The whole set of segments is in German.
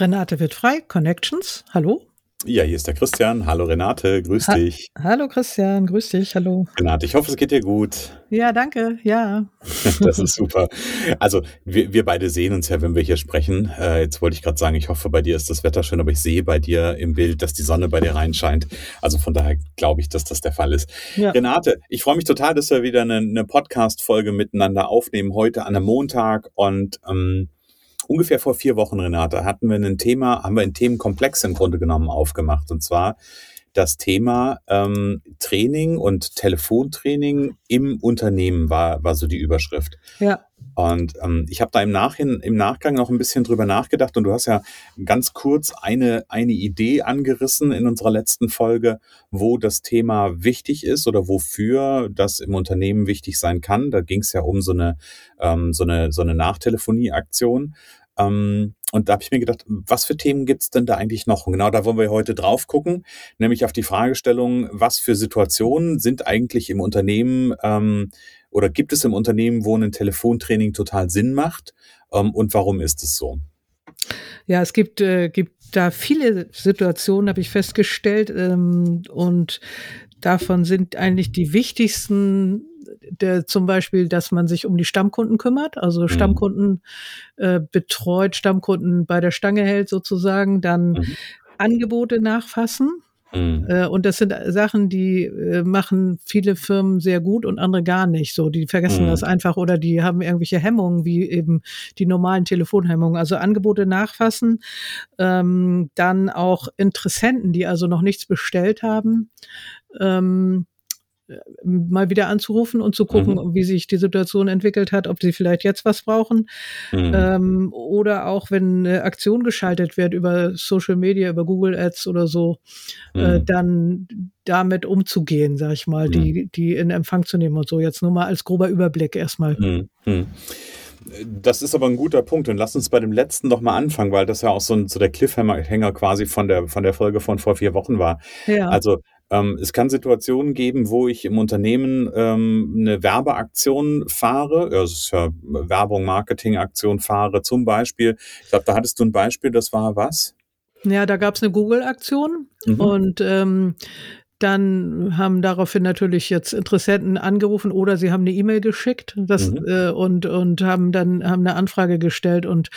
Renate wird frei, Connections. Hallo. Ja, hier ist der Christian. Hallo Renate, grüß ha dich. Hallo Christian, grüß dich, hallo. Renate, ich hoffe, es geht dir gut. Ja, danke, ja. das ist super. Also, wir, wir beide sehen uns ja, wenn wir hier sprechen. Äh, jetzt wollte ich gerade sagen, ich hoffe, bei dir ist das Wetter schön, aber ich sehe bei dir im Bild, dass die Sonne bei dir reinscheint. Also von daher glaube ich, dass das der Fall ist. Ja. Renate, ich freue mich total, dass wir wieder eine, eine Podcast-Folge miteinander aufnehmen, heute an einem Montag und ähm, ungefähr vor vier Wochen, Renate, hatten wir ein Thema, haben wir ein Themenkomplex im Grunde genommen aufgemacht. Und zwar das Thema ähm, Training und Telefontraining im Unternehmen war, war so die Überschrift. Ja. Und ähm, ich habe da im, Nachhin, im Nachgang noch ein bisschen drüber nachgedacht und du hast ja ganz kurz eine, eine Idee angerissen in unserer letzten Folge, wo das Thema wichtig ist oder wofür das im Unternehmen wichtig sein kann. Da ging es ja um so eine, ähm, so eine, so eine Nachtelefonie-Aktion. Ähm, und da habe ich mir gedacht, was für Themen gibt es denn da eigentlich noch? Und genau da wollen wir heute drauf gucken, nämlich auf die Fragestellung, was für Situationen sind eigentlich im Unternehmen ähm, oder gibt es im Unternehmen, wo ein Telefontraining total Sinn macht ähm, und warum ist es so? Ja, es gibt, äh, gibt da viele Situationen, habe ich festgestellt. Ähm, und davon sind eigentlich die wichtigsten der, zum Beispiel, dass man sich um die Stammkunden kümmert, also mhm. Stammkunden äh, betreut, Stammkunden bei der Stange hält sozusagen, dann mhm. Angebote nachfassen. Mhm. Äh, und das sind Sachen, die äh, machen viele Firmen sehr gut und andere gar nicht. So, die vergessen mhm. das einfach oder die haben irgendwelche Hemmungen, wie eben die normalen Telefonhemmungen. Also Angebote nachfassen, ähm, dann auch Interessenten, die also noch nichts bestellt haben, ähm, mal wieder anzurufen und zu gucken, mhm. wie sich die Situation entwickelt hat, ob sie vielleicht jetzt was brauchen. Mhm. Ähm, oder auch, wenn eine Aktion geschaltet wird über Social Media, über Google Ads oder so, äh, mhm. äh, dann damit umzugehen, sag ich mal, die, mhm. die in Empfang zu nehmen und so. Jetzt nur mal als grober Überblick erstmal. Mhm. Mhm. Das ist aber ein guter Punkt und lass uns bei dem letzten noch mal anfangen, weil das ja auch so, ein, so der Cliffhanger quasi von der, von der Folge von vor vier Wochen war. Ja. Also ähm, es kann Situationen geben, wo ich im Unternehmen ähm, eine Werbeaktion fahre, ja, ist ja Werbung, Marketingaktion fahre zum Beispiel. Ich glaube, da hattest du ein Beispiel, das war was? Ja, da gab es eine Google-Aktion mhm. und ähm, dann haben daraufhin natürlich jetzt Interessenten angerufen oder sie haben eine E-Mail geschickt das, mhm. äh, und, und haben dann haben eine Anfrage gestellt. Und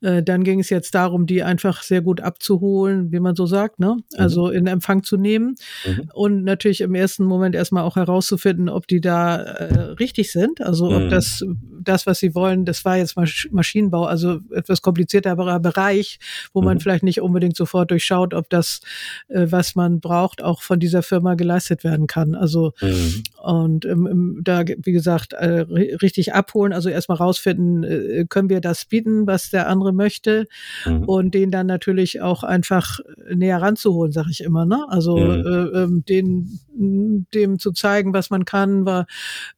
äh, dann ging es jetzt darum, die einfach sehr gut abzuholen, wie man so sagt, ne? Mhm. Also in Empfang zu nehmen. Mhm. Und natürlich im ersten Moment erstmal auch herauszufinden, ob die da äh, richtig sind. Also ob mhm. das, das, was sie wollen, das war jetzt Masch Maschinenbau, also etwas komplizierterer Bereich, wo man mhm. vielleicht nicht unbedingt sofort durchschaut, ob das, äh, was man braucht, auch von dieser Firma geleistet werden kann. Also mhm. und ähm, da, wie gesagt, äh, richtig abholen, also erstmal rausfinden, äh, können wir das bieten, was der andere möchte mhm. und den dann natürlich auch einfach näher ranzuholen, sage ich immer. Ne? Also mhm. äh, ähm, den dem zu zeigen, was man kann, war,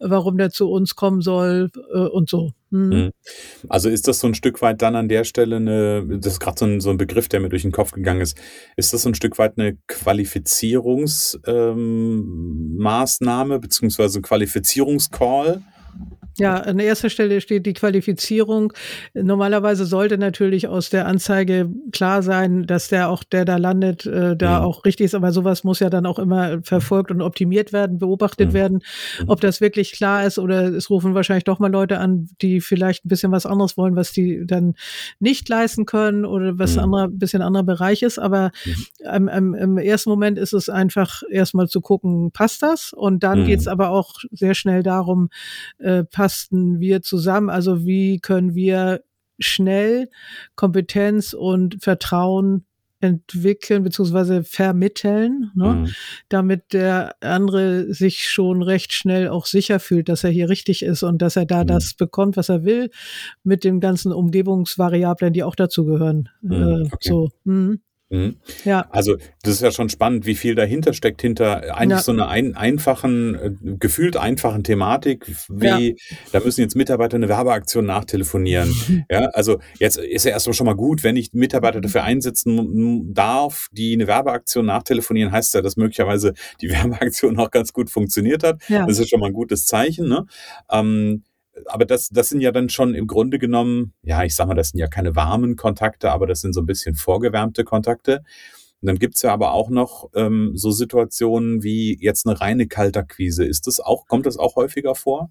warum der zu uns kommen soll äh, und so. Mhm. mhm. Also ist das so ein Stück weit dann an der Stelle eine, das ist gerade so ein, so ein Begriff, der mir durch den Kopf gegangen ist, ist das so ein Stück weit eine Qualifizierungsmaßnahme ähm, beziehungsweise Qualifizierungscall? Ja, an erster Stelle steht die Qualifizierung. Normalerweise sollte natürlich aus der Anzeige klar sein, dass der auch, der da landet, äh, da mhm. auch richtig ist. Aber sowas muss ja dann auch immer verfolgt und optimiert werden, beobachtet mhm. werden, mhm. ob das wirklich klar ist oder es rufen wahrscheinlich doch mal Leute an, die vielleicht ein bisschen was anderes wollen, was die dann nicht leisten können oder was anderer, ein bisschen anderer Bereich ist. Aber mhm. im, im, ersten Moment ist es einfach erstmal zu gucken, passt das? Und dann geht's aber auch sehr schnell darum, äh, passten wir zusammen? Also wie können wir schnell Kompetenz und Vertrauen entwickeln beziehungsweise vermitteln, ne? Mhm. damit der andere sich schon recht schnell auch sicher fühlt, dass er hier richtig ist und dass er da mhm. das bekommt, was er will, mit den ganzen Umgebungsvariablen, die auch dazu gehören. Mhm. Äh, okay. So. Mhm. Ja. Also das ist ja schon spannend, wie viel dahinter steckt, hinter eigentlich ja. so einer ein, einfachen, äh, gefühlt einfachen Thematik, wie ja. da müssen jetzt Mitarbeiter eine Werbeaktion nachtelefonieren. ja, also jetzt ist ja erstmal schon mal gut, wenn ich Mitarbeiter dafür einsetzen darf, die eine Werbeaktion nachtelefonieren, heißt ja, dass möglicherweise die Werbeaktion auch ganz gut funktioniert hat. Ja. Das ist schon mal ein gutes Zeichen. Ne? Ähm, aber das, das sind ja dann schon im Grunde genommen, ja, ich sag mal, das sind ja keine warmen Kontakte, aber das sind so ein bisschen vorgewärmte Kontakte. Und dann gibt's ja aber auch noch ähm, so Situationen wie jetzt eine reine Kaltakquise. Ist das auch, kommt das auch häufiger vor?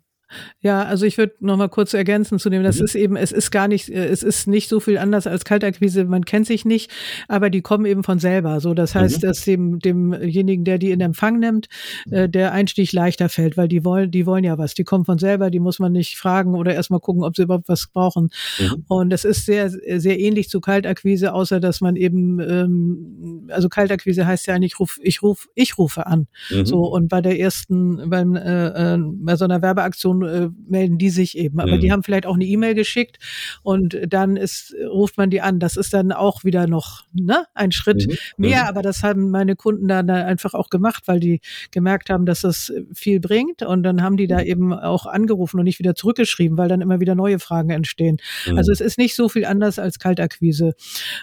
Ja, also ich würde noch mal kurz ergänzen zu dem, das mhm. ist eben, es ist gar nicht, äh, es ist nicht so viel anders als Kaltakquise, man kennt sich nicht, aber die kommen eben von selber. So, das heißt, mhm. dass dem, demjenigen, der die in Empfang nimmt, äh, der Einstieg leichter fällt, weil die wollen, die wollen ja was, die kommen von selber, die muss man nicht fragen oder erstmal gucken, ob sie überhaupt was brauchen. Mhm. Und das ist sehr, sehr ähnlich zu Kaltakquise, außer dass man eben, ähm, also Kaltakquise heißt ja eigentlich, ich ruf, ich ruf, ich rufe an. Mhm. So, und bei der ersten, beim, äh, äh bei so einer Werbeaktion äh, melden die sich eben. Aber mhm. die haben vielleicht auch eine E-Mail geschickt und dann ist, ruft man die an. Das ist dann auch wieder noch ne, ein Schritt mhm. mehr, mhm. aber das haben meine Kunden dann einfach auch gemacht, weil die gemerkt haben, dass das viel bringt und dann haben die da mhm. eben auch angerufen und nicht wieder zurückgeschrieben, weil dann immer wieder neue Fragen entstehen. Mhm. Also es ist nicht so viel anders als Kaltakquise.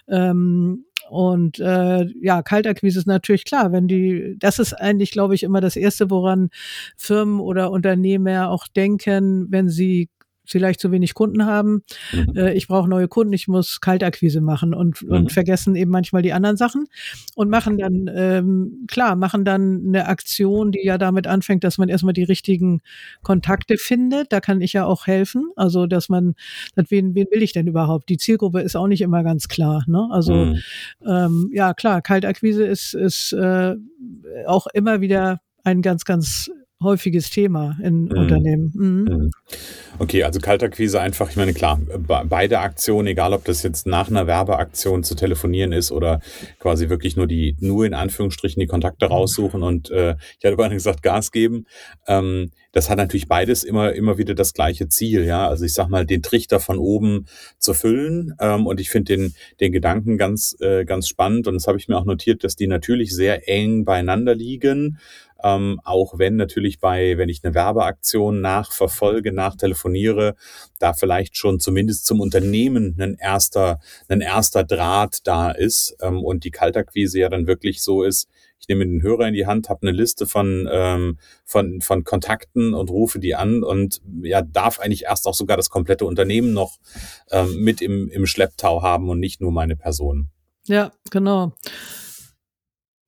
Ähm, und äh, ja, Kaltakquise ist natürlich klar, wenn die, das ist eigentlich, glaube ich, immer das Erste, woran Firmen oder Unternehmer auch denken, wenn sie vielleicht zu wenig Kunden haben. Mhm. Äh, ich brauche neue Kunden, ich muss Kaltakquise machen und, mhm. und vergessen eben manchmal die anderen Sachen und machen dann, ähm, klar, machen dann eine Aktion, die ja damit anfängt, dass man erstmal die richtigen Kontakte findet. Da kann ich ja auch helfen. Also, dass man, wen, wen will ich denn überhaupt? Die Zielgruppe ist auch nicht immer ganz klar. Ne? Also, mhm. ähm, ja, klar, Kaltakquise ist, ist äh, auch immer wieder ein ganz, ganz häufiges Thema in mhm. Unternehmen. Mhm. mhm. Okay, also Kaltakquise einfach, ich meine, klar, beide Aktionen, egal ob das jetzt nach einer Werbeaktion zu telefonieren ist oder quasi wirklich nur die, nur in Anführungsstrichen die Kontakte raussuchen und äh, ich hatte vorhin gesagt, Gas geben. Ähm, das hat natürlich beides immer, immer wieder das gleiche Ziel, ja. Also ich sag mal, den Trichter von oben zu füllen. Ähm, und ich finde den, den Gedanken ganz, äh, ganz spannend. Und das habe ich mir auch notiert, dass die natürlich sehr eng beieinander liegen. Ähm, auch wenn natürlich bei, wenn ich eine Werbeaktion nachverfolge, nachtelefoniere, da vielleicht schon zumindest zum Unternehmen ein erster, ein erster Draht da ist ähm, und die Kaltakquise ja dann wirklich so ist, ich nehme den Hörer in die Hand, habe eine Liste von, ähm, von, von Kontakten und rufe die an und ja, darf eigentlich erst auch sogar das komplette Unternehmen noch ähm, mit im, im Schlepptau haben und nicht nur meine Person. Ja, genau.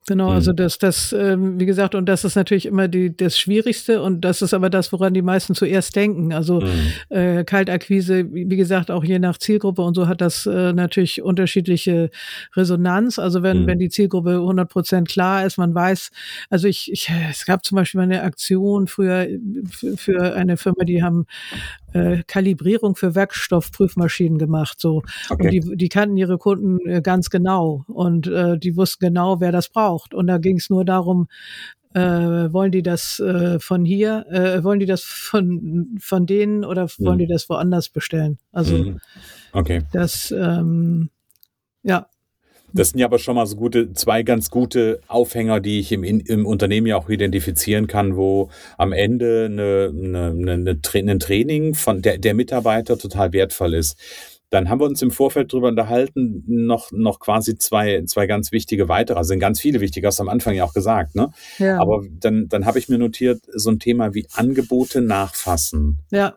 Genau, mhm. also das, das, ähm, wie gesagt, und das ist natürlich immer die, das Schwierigste und das ist aber das, woran die meisten zuerst denken. Also mhm. äh, Kaltakquise, wie gesagt, auch je nach Zielgruppe und so hat das äh, natürlich unterschiedliche Resonanz. Also wenn, mhm. wenn die Zielgruppe 100 Prozent klar ist, man weiß, also ich, ich, es gab zum Beispiel eine Aktion früher für, für eine Firma, die haben äh, Kalibrierung für Werkstoffprüfmaschinen gemacht. So. Okay. Und die, die kannten ihre Kunden äh, ganz genau und äh, die wussten genau, wer das braucht. Und da ging es nur darum, äh, wollen die das äh, von hier, äh, wollen die das von, von denen oder wollen mhm. die das woanders bestellen? Also mhm. okay. das ähm, ja, das sind ja aber schon mal so gute, zwei ganz gute Aufhänger, die ich im, im Unternehmen ja auch identifizieren kann, wo am Ende eine, eine, eine, ein Training von der, der Mitarbeiter total wertvoll ist. Dann haben wir uns im Vorfeld darüber unterhalten, noch, noch quasi zwei, zwei ganz wichtige weitere, also sind ganz viele wichtige, hast du am Anfang ja auch gesagt, ne? Ja. Aber dann, dann habe ich mir notiert, so ein Thema wie Angebote nachfassen. Ja.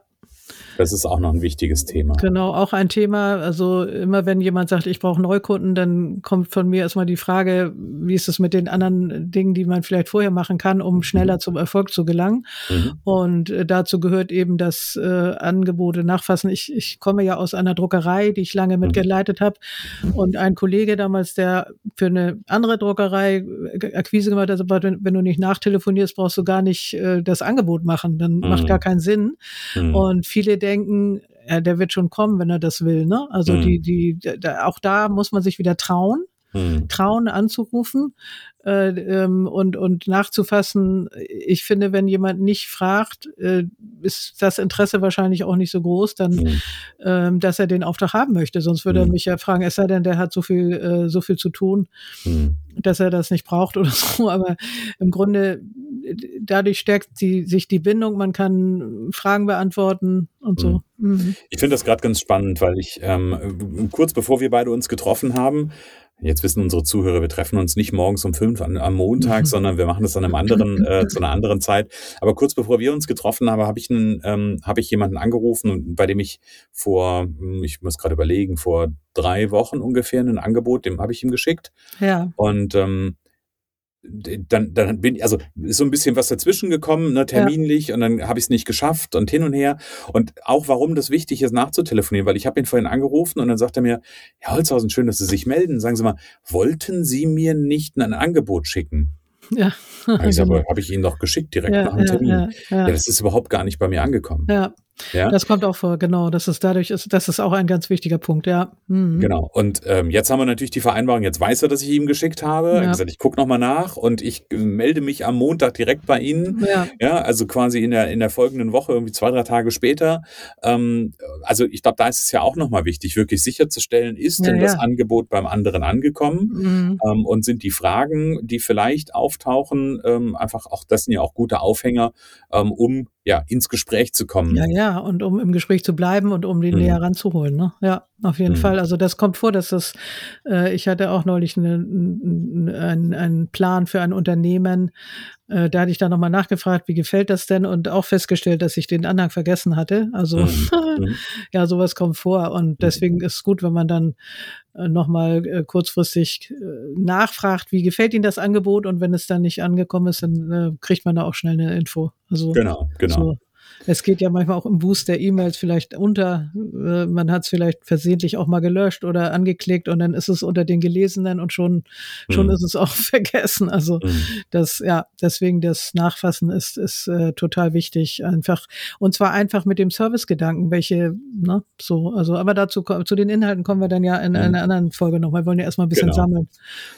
Das ist auch noch ein wichtiges Thema. Genau, auch ein Thema. Also immer wenn jemand sagt, ich brauche Neukunden, dann kommt von mir erstmal die Frage, wie ist es mit den anderen Dingen, die man vielleicht vorher machen kann, um schneller mhm. zum Erfolg zu gelangen. Mhm. Und äh, dazu gehört eben das äh, Angebote nachfassen. Ich, ich komme ja aus einer Druckerei, die ich lange mitgeleitet habe. Und ein Kollege damals, der für eine andere Druckerei äh, Akquise gemacht hat, wenn, wenn du nicht nachtelefonierst, brauchst du gar nicht äh, das Angebot machen. Dann mhm. macht gar keinen Sinn. Mhm. Und viele denken, ja, der wird schon kommen, wenn er das will. Ne? Also mhm. die, die, da, auch da muss man sich wieder trauen, mhm. trauen anzurufen äh, ähm, und, und nachzufassen. Ich finde, wenn jemand nicht fragt, äh, ist das Interesse wahrscheinlich auch nicht so groß, dann, mhm. ähm, dass er den Auftrag haben möchte. Sonst würde er mhm. mich ja fragen, es sei denn, der hat so viel, äh, so viel zu tun, mhm. dass er das nicht braucht oder so. Aber im Grunde dadurch stärkt die, sich die Bindung, man kann Fragen beantworten und so. Mhm. mhm. Ich finde das gerade ganz spannend, weil ich ähm, kurz bevor wir beide uns getroffen haben, Jetzt wissen unsere Zuhörer, wir treffen uns nicht morgens um fünf an, am Montag, mhm. sondern wir machen das an einem anderen, äh, zu einer anderen Zeit. Aber kurz bevor wir uns getroffen haben, habe ich, einen, ähm, hab ich jemanden angerufen, bei dem ich vor, hm, ich muss gerade überlegen, vor drei Wochen ungefähr ein Angebot, dem habe ich ihm geschickt. Ja. Und ähm, dann, dann bin ich, also ist so ein bisschen was dazwischen gekommen, ne, terminlich, ja. und dann habe ich es nicht geschafft und hin und her. Und auch warum das wichtig ist, nachzutelefonieren, weil ich habe ihn vorhin angerufen und dann sagt er mir, Herr Holzhausen, schön, dass Sie sich melden. Sagen Sie mal, wollten Sie mir nicht ein Angebot schicken? Ja. Habe ich, genau. hab ich Ihnen doch geschickt direkt ja, nach dem Termin. Ja, ja, ja, das ist überhaupt gar nicht bei mir angekommen. Ja. Ja? Das kommt auch vor, genau. Das ist dadurch ist, das ist auch ein ganz wichtiger Punkt, ja. Mhm. Genau. Und ähm, jetzt haben wir natürlich die Vereinbarung, jetzt weiß er, dass ich ihm geschickt habe. Ja. Er hat gesagt, ich gucke nochmal nach und ich äh, melde mich am Montag direkt bei Ihnen. Ja. ja also quasi in der, in der folgenden Woche, irgendwie zwei, drei Tage später. Ähm, also ich glaube, da ist es ja auch nochmal wichtig, wirklich sicherzustellen, ist ja, denn das Angebot beim anderen angekommen? Mhm. Ähm, und sind die Fragen, die vielleicht auftauchen, ähm, einfach auch, das sind ja auch gute Aufhänger, ähm, um ja, ins Gespräch zu kommen. Ja, ja, und um im Gespräch zu bleiben und um den mhm. näher ranzuholen. Ne? Ja, auf jeden mhm. Fall. Also das kommt vor, dass das, äh, ich hatte auch neulich einen ein, ein Plan für ein Unternehmen, äh, da hatte ich dann nochmal nachgefragt, wie gefällt das denn und auch festgestellt, dass ich den Anhang vergessen hatte. Also mhm. mhm. ja, sowas kommt vor und mhm. deswegen ist es gut, wenn man dann äh, nochmal äh, kurzfristig äh, nachfragt, wie gefällt Ihnen das Angebot und wenn es dann nicht angekommen ist, dann äh, kriegt man da auch schnell eine Info. Also genau, genau. So es geht ja manchmal auch im Boost der E-Mails vielleicht unter. Äh, man hat es vielleicht versehentlich auch mal gelöscht oder angeklickt und dann ist es unter den Gelesenen und schon, schon mhm. ist es auch vergessen. Also mhm. das, ja, deswegen das Nachfassen ist, ist äh, total wichtig. Einfach, und zwar einfach mit dem Servicegedanken, welche, ne, so, also, aber dazu, zu den Inhalten kommen wir dann ja in mhm. einer anderen Folge noch. Wir wollen ja erstmal ein bisschen genau. sammeln.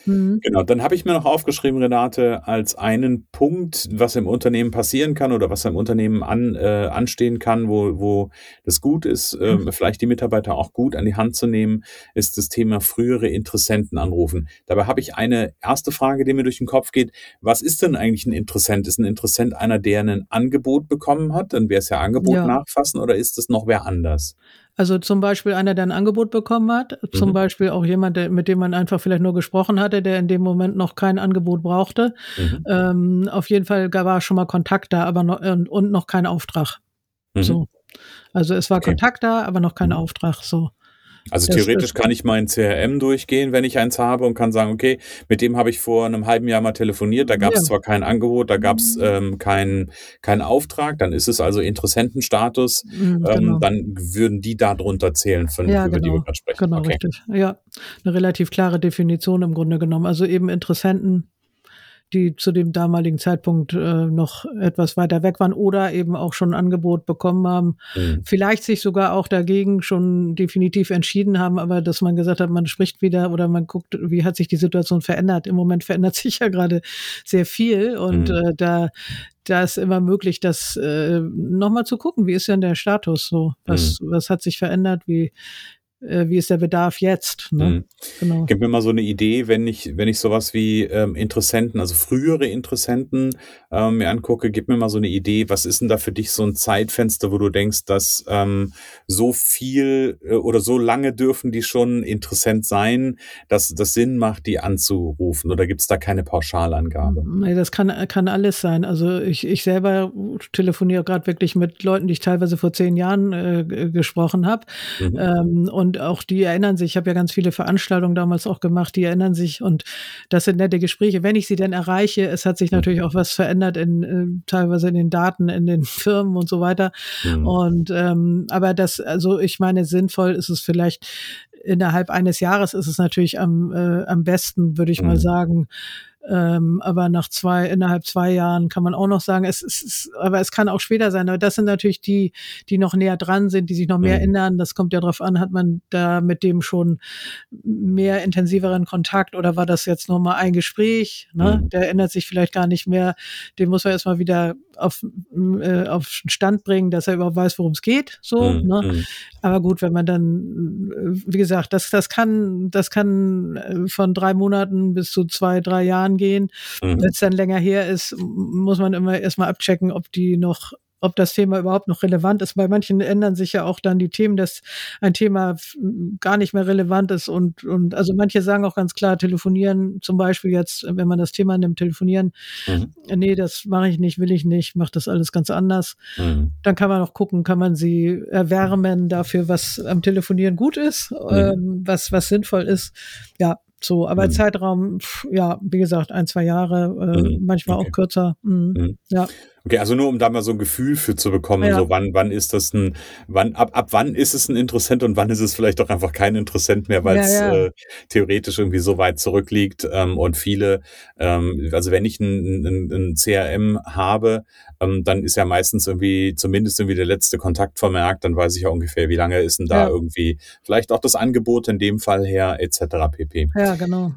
Mhm. Genau, dann habe ich mir noch aufgeschrieben, Renate, als einen Punkt, was im Unternehmen passieren kann oder was im Unternehmen an, äh, äh, anstehen kann, wo, wo das gut ist, äh, vielleicht die Mitarbeiter auch gut an die Hand zu nehmen, ist das Thema frühere Interessenten anrufen. Dabei habe ich eine erste Frage, die mir durch den Kopf geht. Was ist denn eigentlich ein Interessent? Ist ein Interessent einer, der ein Angebot bekommen hat? Dann wäre es ja Angebot ja. nachfassen oder ist es noch wer anders? Also zum Beispiel einer, der ein Angebot bekommen hat, mhm. zum Beispiel auch jemand, der, mit dem man einfach vielleicht nur gesprochen hatte, der in dem Moment noch kein Angebot brauchte. Mhm. Ähm, auf jeden Fall war schon mal Kontakt da, aber noch, und, und noch kein Auftrag. Mhm. So. Also es war okay. Kontakt da, aber noch kein mhm. Auftrag. So. Also theoretisch kann ich mein CRM durchgehen, wenn ich eins habe und kann sagen, okay, mit dem habe ich vor einem halben Jahr mal telefoniert, da gab es ja. zwar kein Angebot, da gab es mhm. ähm, keinen kein Auftrag, dann ist es also Interessentenstatus, mhm, ähm, genau. ähm, dann würden die da drunter zählen, von, ja, über genau. die wir gerade sprechen. Genau, okay. richtig. Ja, eine relativ klare Definition im Grunde genommen. Also eben Interessenten die zu dem damaligen Zeitpunkt äh, noch etwas weiter weg waren oder eben auch schon ein Angebot bekommen haben, mhm. vielleicht sich sogar auch dagegen schon definitiv entschieden haben, aber dass man gesagt hat, man spricht wieder oder man guckt, wie hat sich die Situation verändert. Im Moment verändert sich ja gerade sehr viel und mhm. äh, da da ist immer möglich, das äh, nochmal zu gucken, wie ist denn der Status so? Was, mhm. was hat sich verändert? Wie, äh, wie ist der Bedarf jetzt? Ne? Mhm. Genau. Gib mir mal so eine Idee, wenn ich, wenn ich sowas wie ähm, Interessenten, also frühere Interessenten ähm, mir angucke, gib mir mal so eine Idee, was ist denn da für dich so ein Zeitfenster, wo du denkst, dass ähm, so viel äh, oder so lange dürfen die schon interessant sein, dass das Sinn macht, die anzurufen? Oder gibt es da keine Pauschalangabe? Nee, das kann, kann alles sein. Also ich, ich selber telefoniere gerade wirklich mit Leuten, die ich teilweise vor zehn Jahren äh, gesprochen habe. Mhm. Ähm, und und auch die erinnern sich, ich habe ja ganz viele Veranstaltungen damals auch gemacht, die erinnern sich und das sind nette Gespräche, wenn ich sie denn erreiche. Es hat sich natürlich auch was verändert in äh, teilweise in den Daten, in den Firmen und so weiter. Mhm. Und ähm, aber das, also ich meine, sinnvoll ist es vielleicht innerhalb eines Jahres ist es natürlich am, äh, am besten, würde ich mhm. mal sagen, ähm, aber nach zwei, innerhalb zwei Jahren kann man auch noch sagen, es ist, aber es kann auch später sein. Aber das sind natürlich die, die noch näher dran sind, die sich noch mehr mhm. ändern. Das kommt ja darauf an, hat man da mit dem schon mehr intensiveren Kontakt oder war das jetzt nur mal ein Gespräch? Ne? Mhm. Der ändert sich vielleicht gar nicht mehr. Den muss man erstmal wieder auf, äh, auf Stand bringen, dass er überhaupt weiß, worum es geht. So, mhm. ne? Mhm. Aber gut, wenn man dann, äh, wie gesagt, das, das kann, das kann äh, von drei Monaten bis zu zwei, drei Jahren gehen. Mhm. Wenn es dann länger her ist, muss man immer erstmal abchecken, ob die noch ob das Thema überhaupt noch relevant ist. Bei manchen ändern sich ja auch dann die Themen, dass ein Thema gar nicht mehr relevant ist und, und also manche sagen auch ganz klar, telefonieren zum Beispiel jetzt, wenn man das Thema nimmt, telefonieren, mhm. nee, das mache ich nicht, will ich nicht, mache das alles ganz anders. Mhm. Dann kann man auch gucken, kann man sie erwärmen dafür, was am Telefonieren gut ist, mhm. ähm, was, was sinnvoll ist. Ja, so, aber mhm. Zeitraum, ja, wie gesagt, ein, zwei Jahre, äh, mhm. manchmal okay. auch kürzer. Mhm. mhm. Ja. Okay, also nur um da mal so ein Gefühl für zu bekommen, ja. so wann, wann ist das ein, wann, ab, ab wann ist es ein Interessent und wann ist es vielleicht auch einfach kein Interessent mehr, weil es ja, ja. äh, theoretisch irgendwie so weit zurückliegt ähm, und viele, ähm, also wenn ich ein, ein, ein CRM habe, ähm, dann ist ja meistens irgendwie zumindest irgendwie der letzte Kontakt vermerkt, dann weiß ich ja ungefähr, wie lange ist denn da irgendwie vielleicht auch das Angebot in dem Fall her, etc. pp. Ja, genau.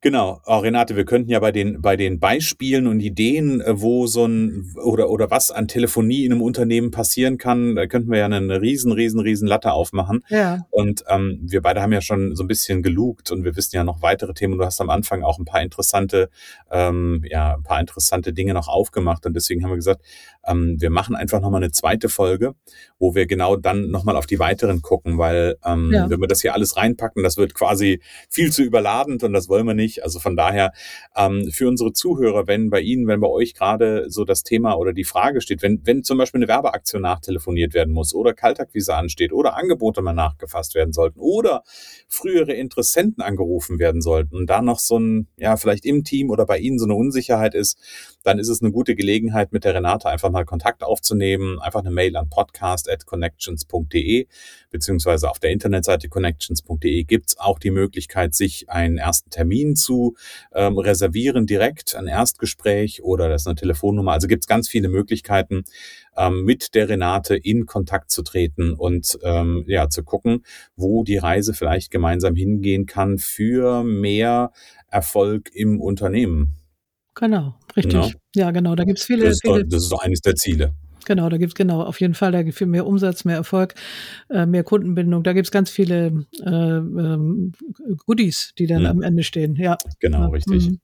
Genau, oh, Renate, wir könnten ja bei den, bei den Beispielen und Ideen, äh, wo so ein oder, oder was an Telefonie in einem Unternehmen passieren kann, da könnten wir ja eine riesen, riesen, riesen Latte aufmachen. Ja. Und ähm, wir beide haben ja schon so ein bisschen gelugt und wir wissen ja noch weitere Themen. Du hast am Anfang auch ein paar interessante, ähm, ja, ein paar interessante Dinge noch aufgemacht. Und deswegen haben wir gesagt, ähm, wir machen einfach nochmal eine zweite Folge, wo wir genau dann nochmal auf die weiteren gucken, weil ähm, ja. wenn wir das hier alles reinpacken, das wird quasi viel zu überladend und das wollen wir nicht. Also von daher ähm, für unsere Zuhörer, wenn bei Ihnen, wenn bei euch gerade so das Thema oder die Frage steht, wenn, wenn zum Beispiel eine Werbeaktion nachtelefoniert werden muss oder Kaltakquise ansteht oder Angebote mal nachgefasst werden sollten oder frühere Interessenten angerufen werden sollten und da noch so ein, ja, vielleicht im Team oder bei Ihnen so eine Unsicherheit ist, dann ist es eine gute Gelegenheit, mit der Renate einfach mal Kontakt aufzunehmen. Einfach eine Mail an podcast.connections.de beziehungsweise auf der Internetseite connections.de gibt's auch die Möglichkeit, sich einen ersten Termin zu ähm, reservieren, direkt ein Erstgespräch oder das ist eine Telefonnummer. Also gibt's ganz viele Möglichkeiten, ähm, mit der Renate in Kontakt zu treten und ähm, ja zu gucken, wo die Reise vielleicht gemeinsam hingehen kann für mehr Erfolg im Unternehmen. Genau, richtig. Genau. Ja, genau. Da gibt es viele. Das ist, viele doch, das ist doch eines der Ziele. Genau, da gibt es genau auf jeden Fall, da gibt es mehr Umsatz, mehr Erfolg, äh, mehr Kundenbindung. Da gibt es ganz viele äh, ähm, Goodies, die dann mhm. am Ende stehen. Ja. Genau, ja. richtig. Mhm.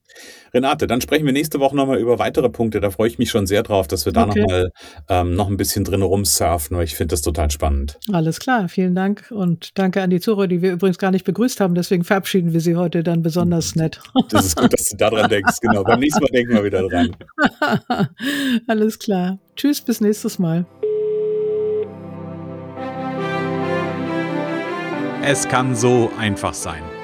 Renate, dann sprechen wir nächste Woche nochmal über weitere Punkte. Da freue ich mich schon sehr drauf, dass wir da okay. nochmal ähm, noch ein bisschen drin rumsurfen, weil ich finde das total spannend. Alles klar, vielen Dank und danke an die Zuhörer, die wir übrigens gar nicht begrüßt haben. Deswegen verabschieden wir sie heute dann besonders nett. Das ist gut, dass du daran denkst. Genau, beim nächsten Mal denken wir wieder dran. Alles klar. Tschüss, bis nächstes Mal. Es kann so einfach sein.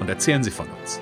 und erzählen Sie von uns.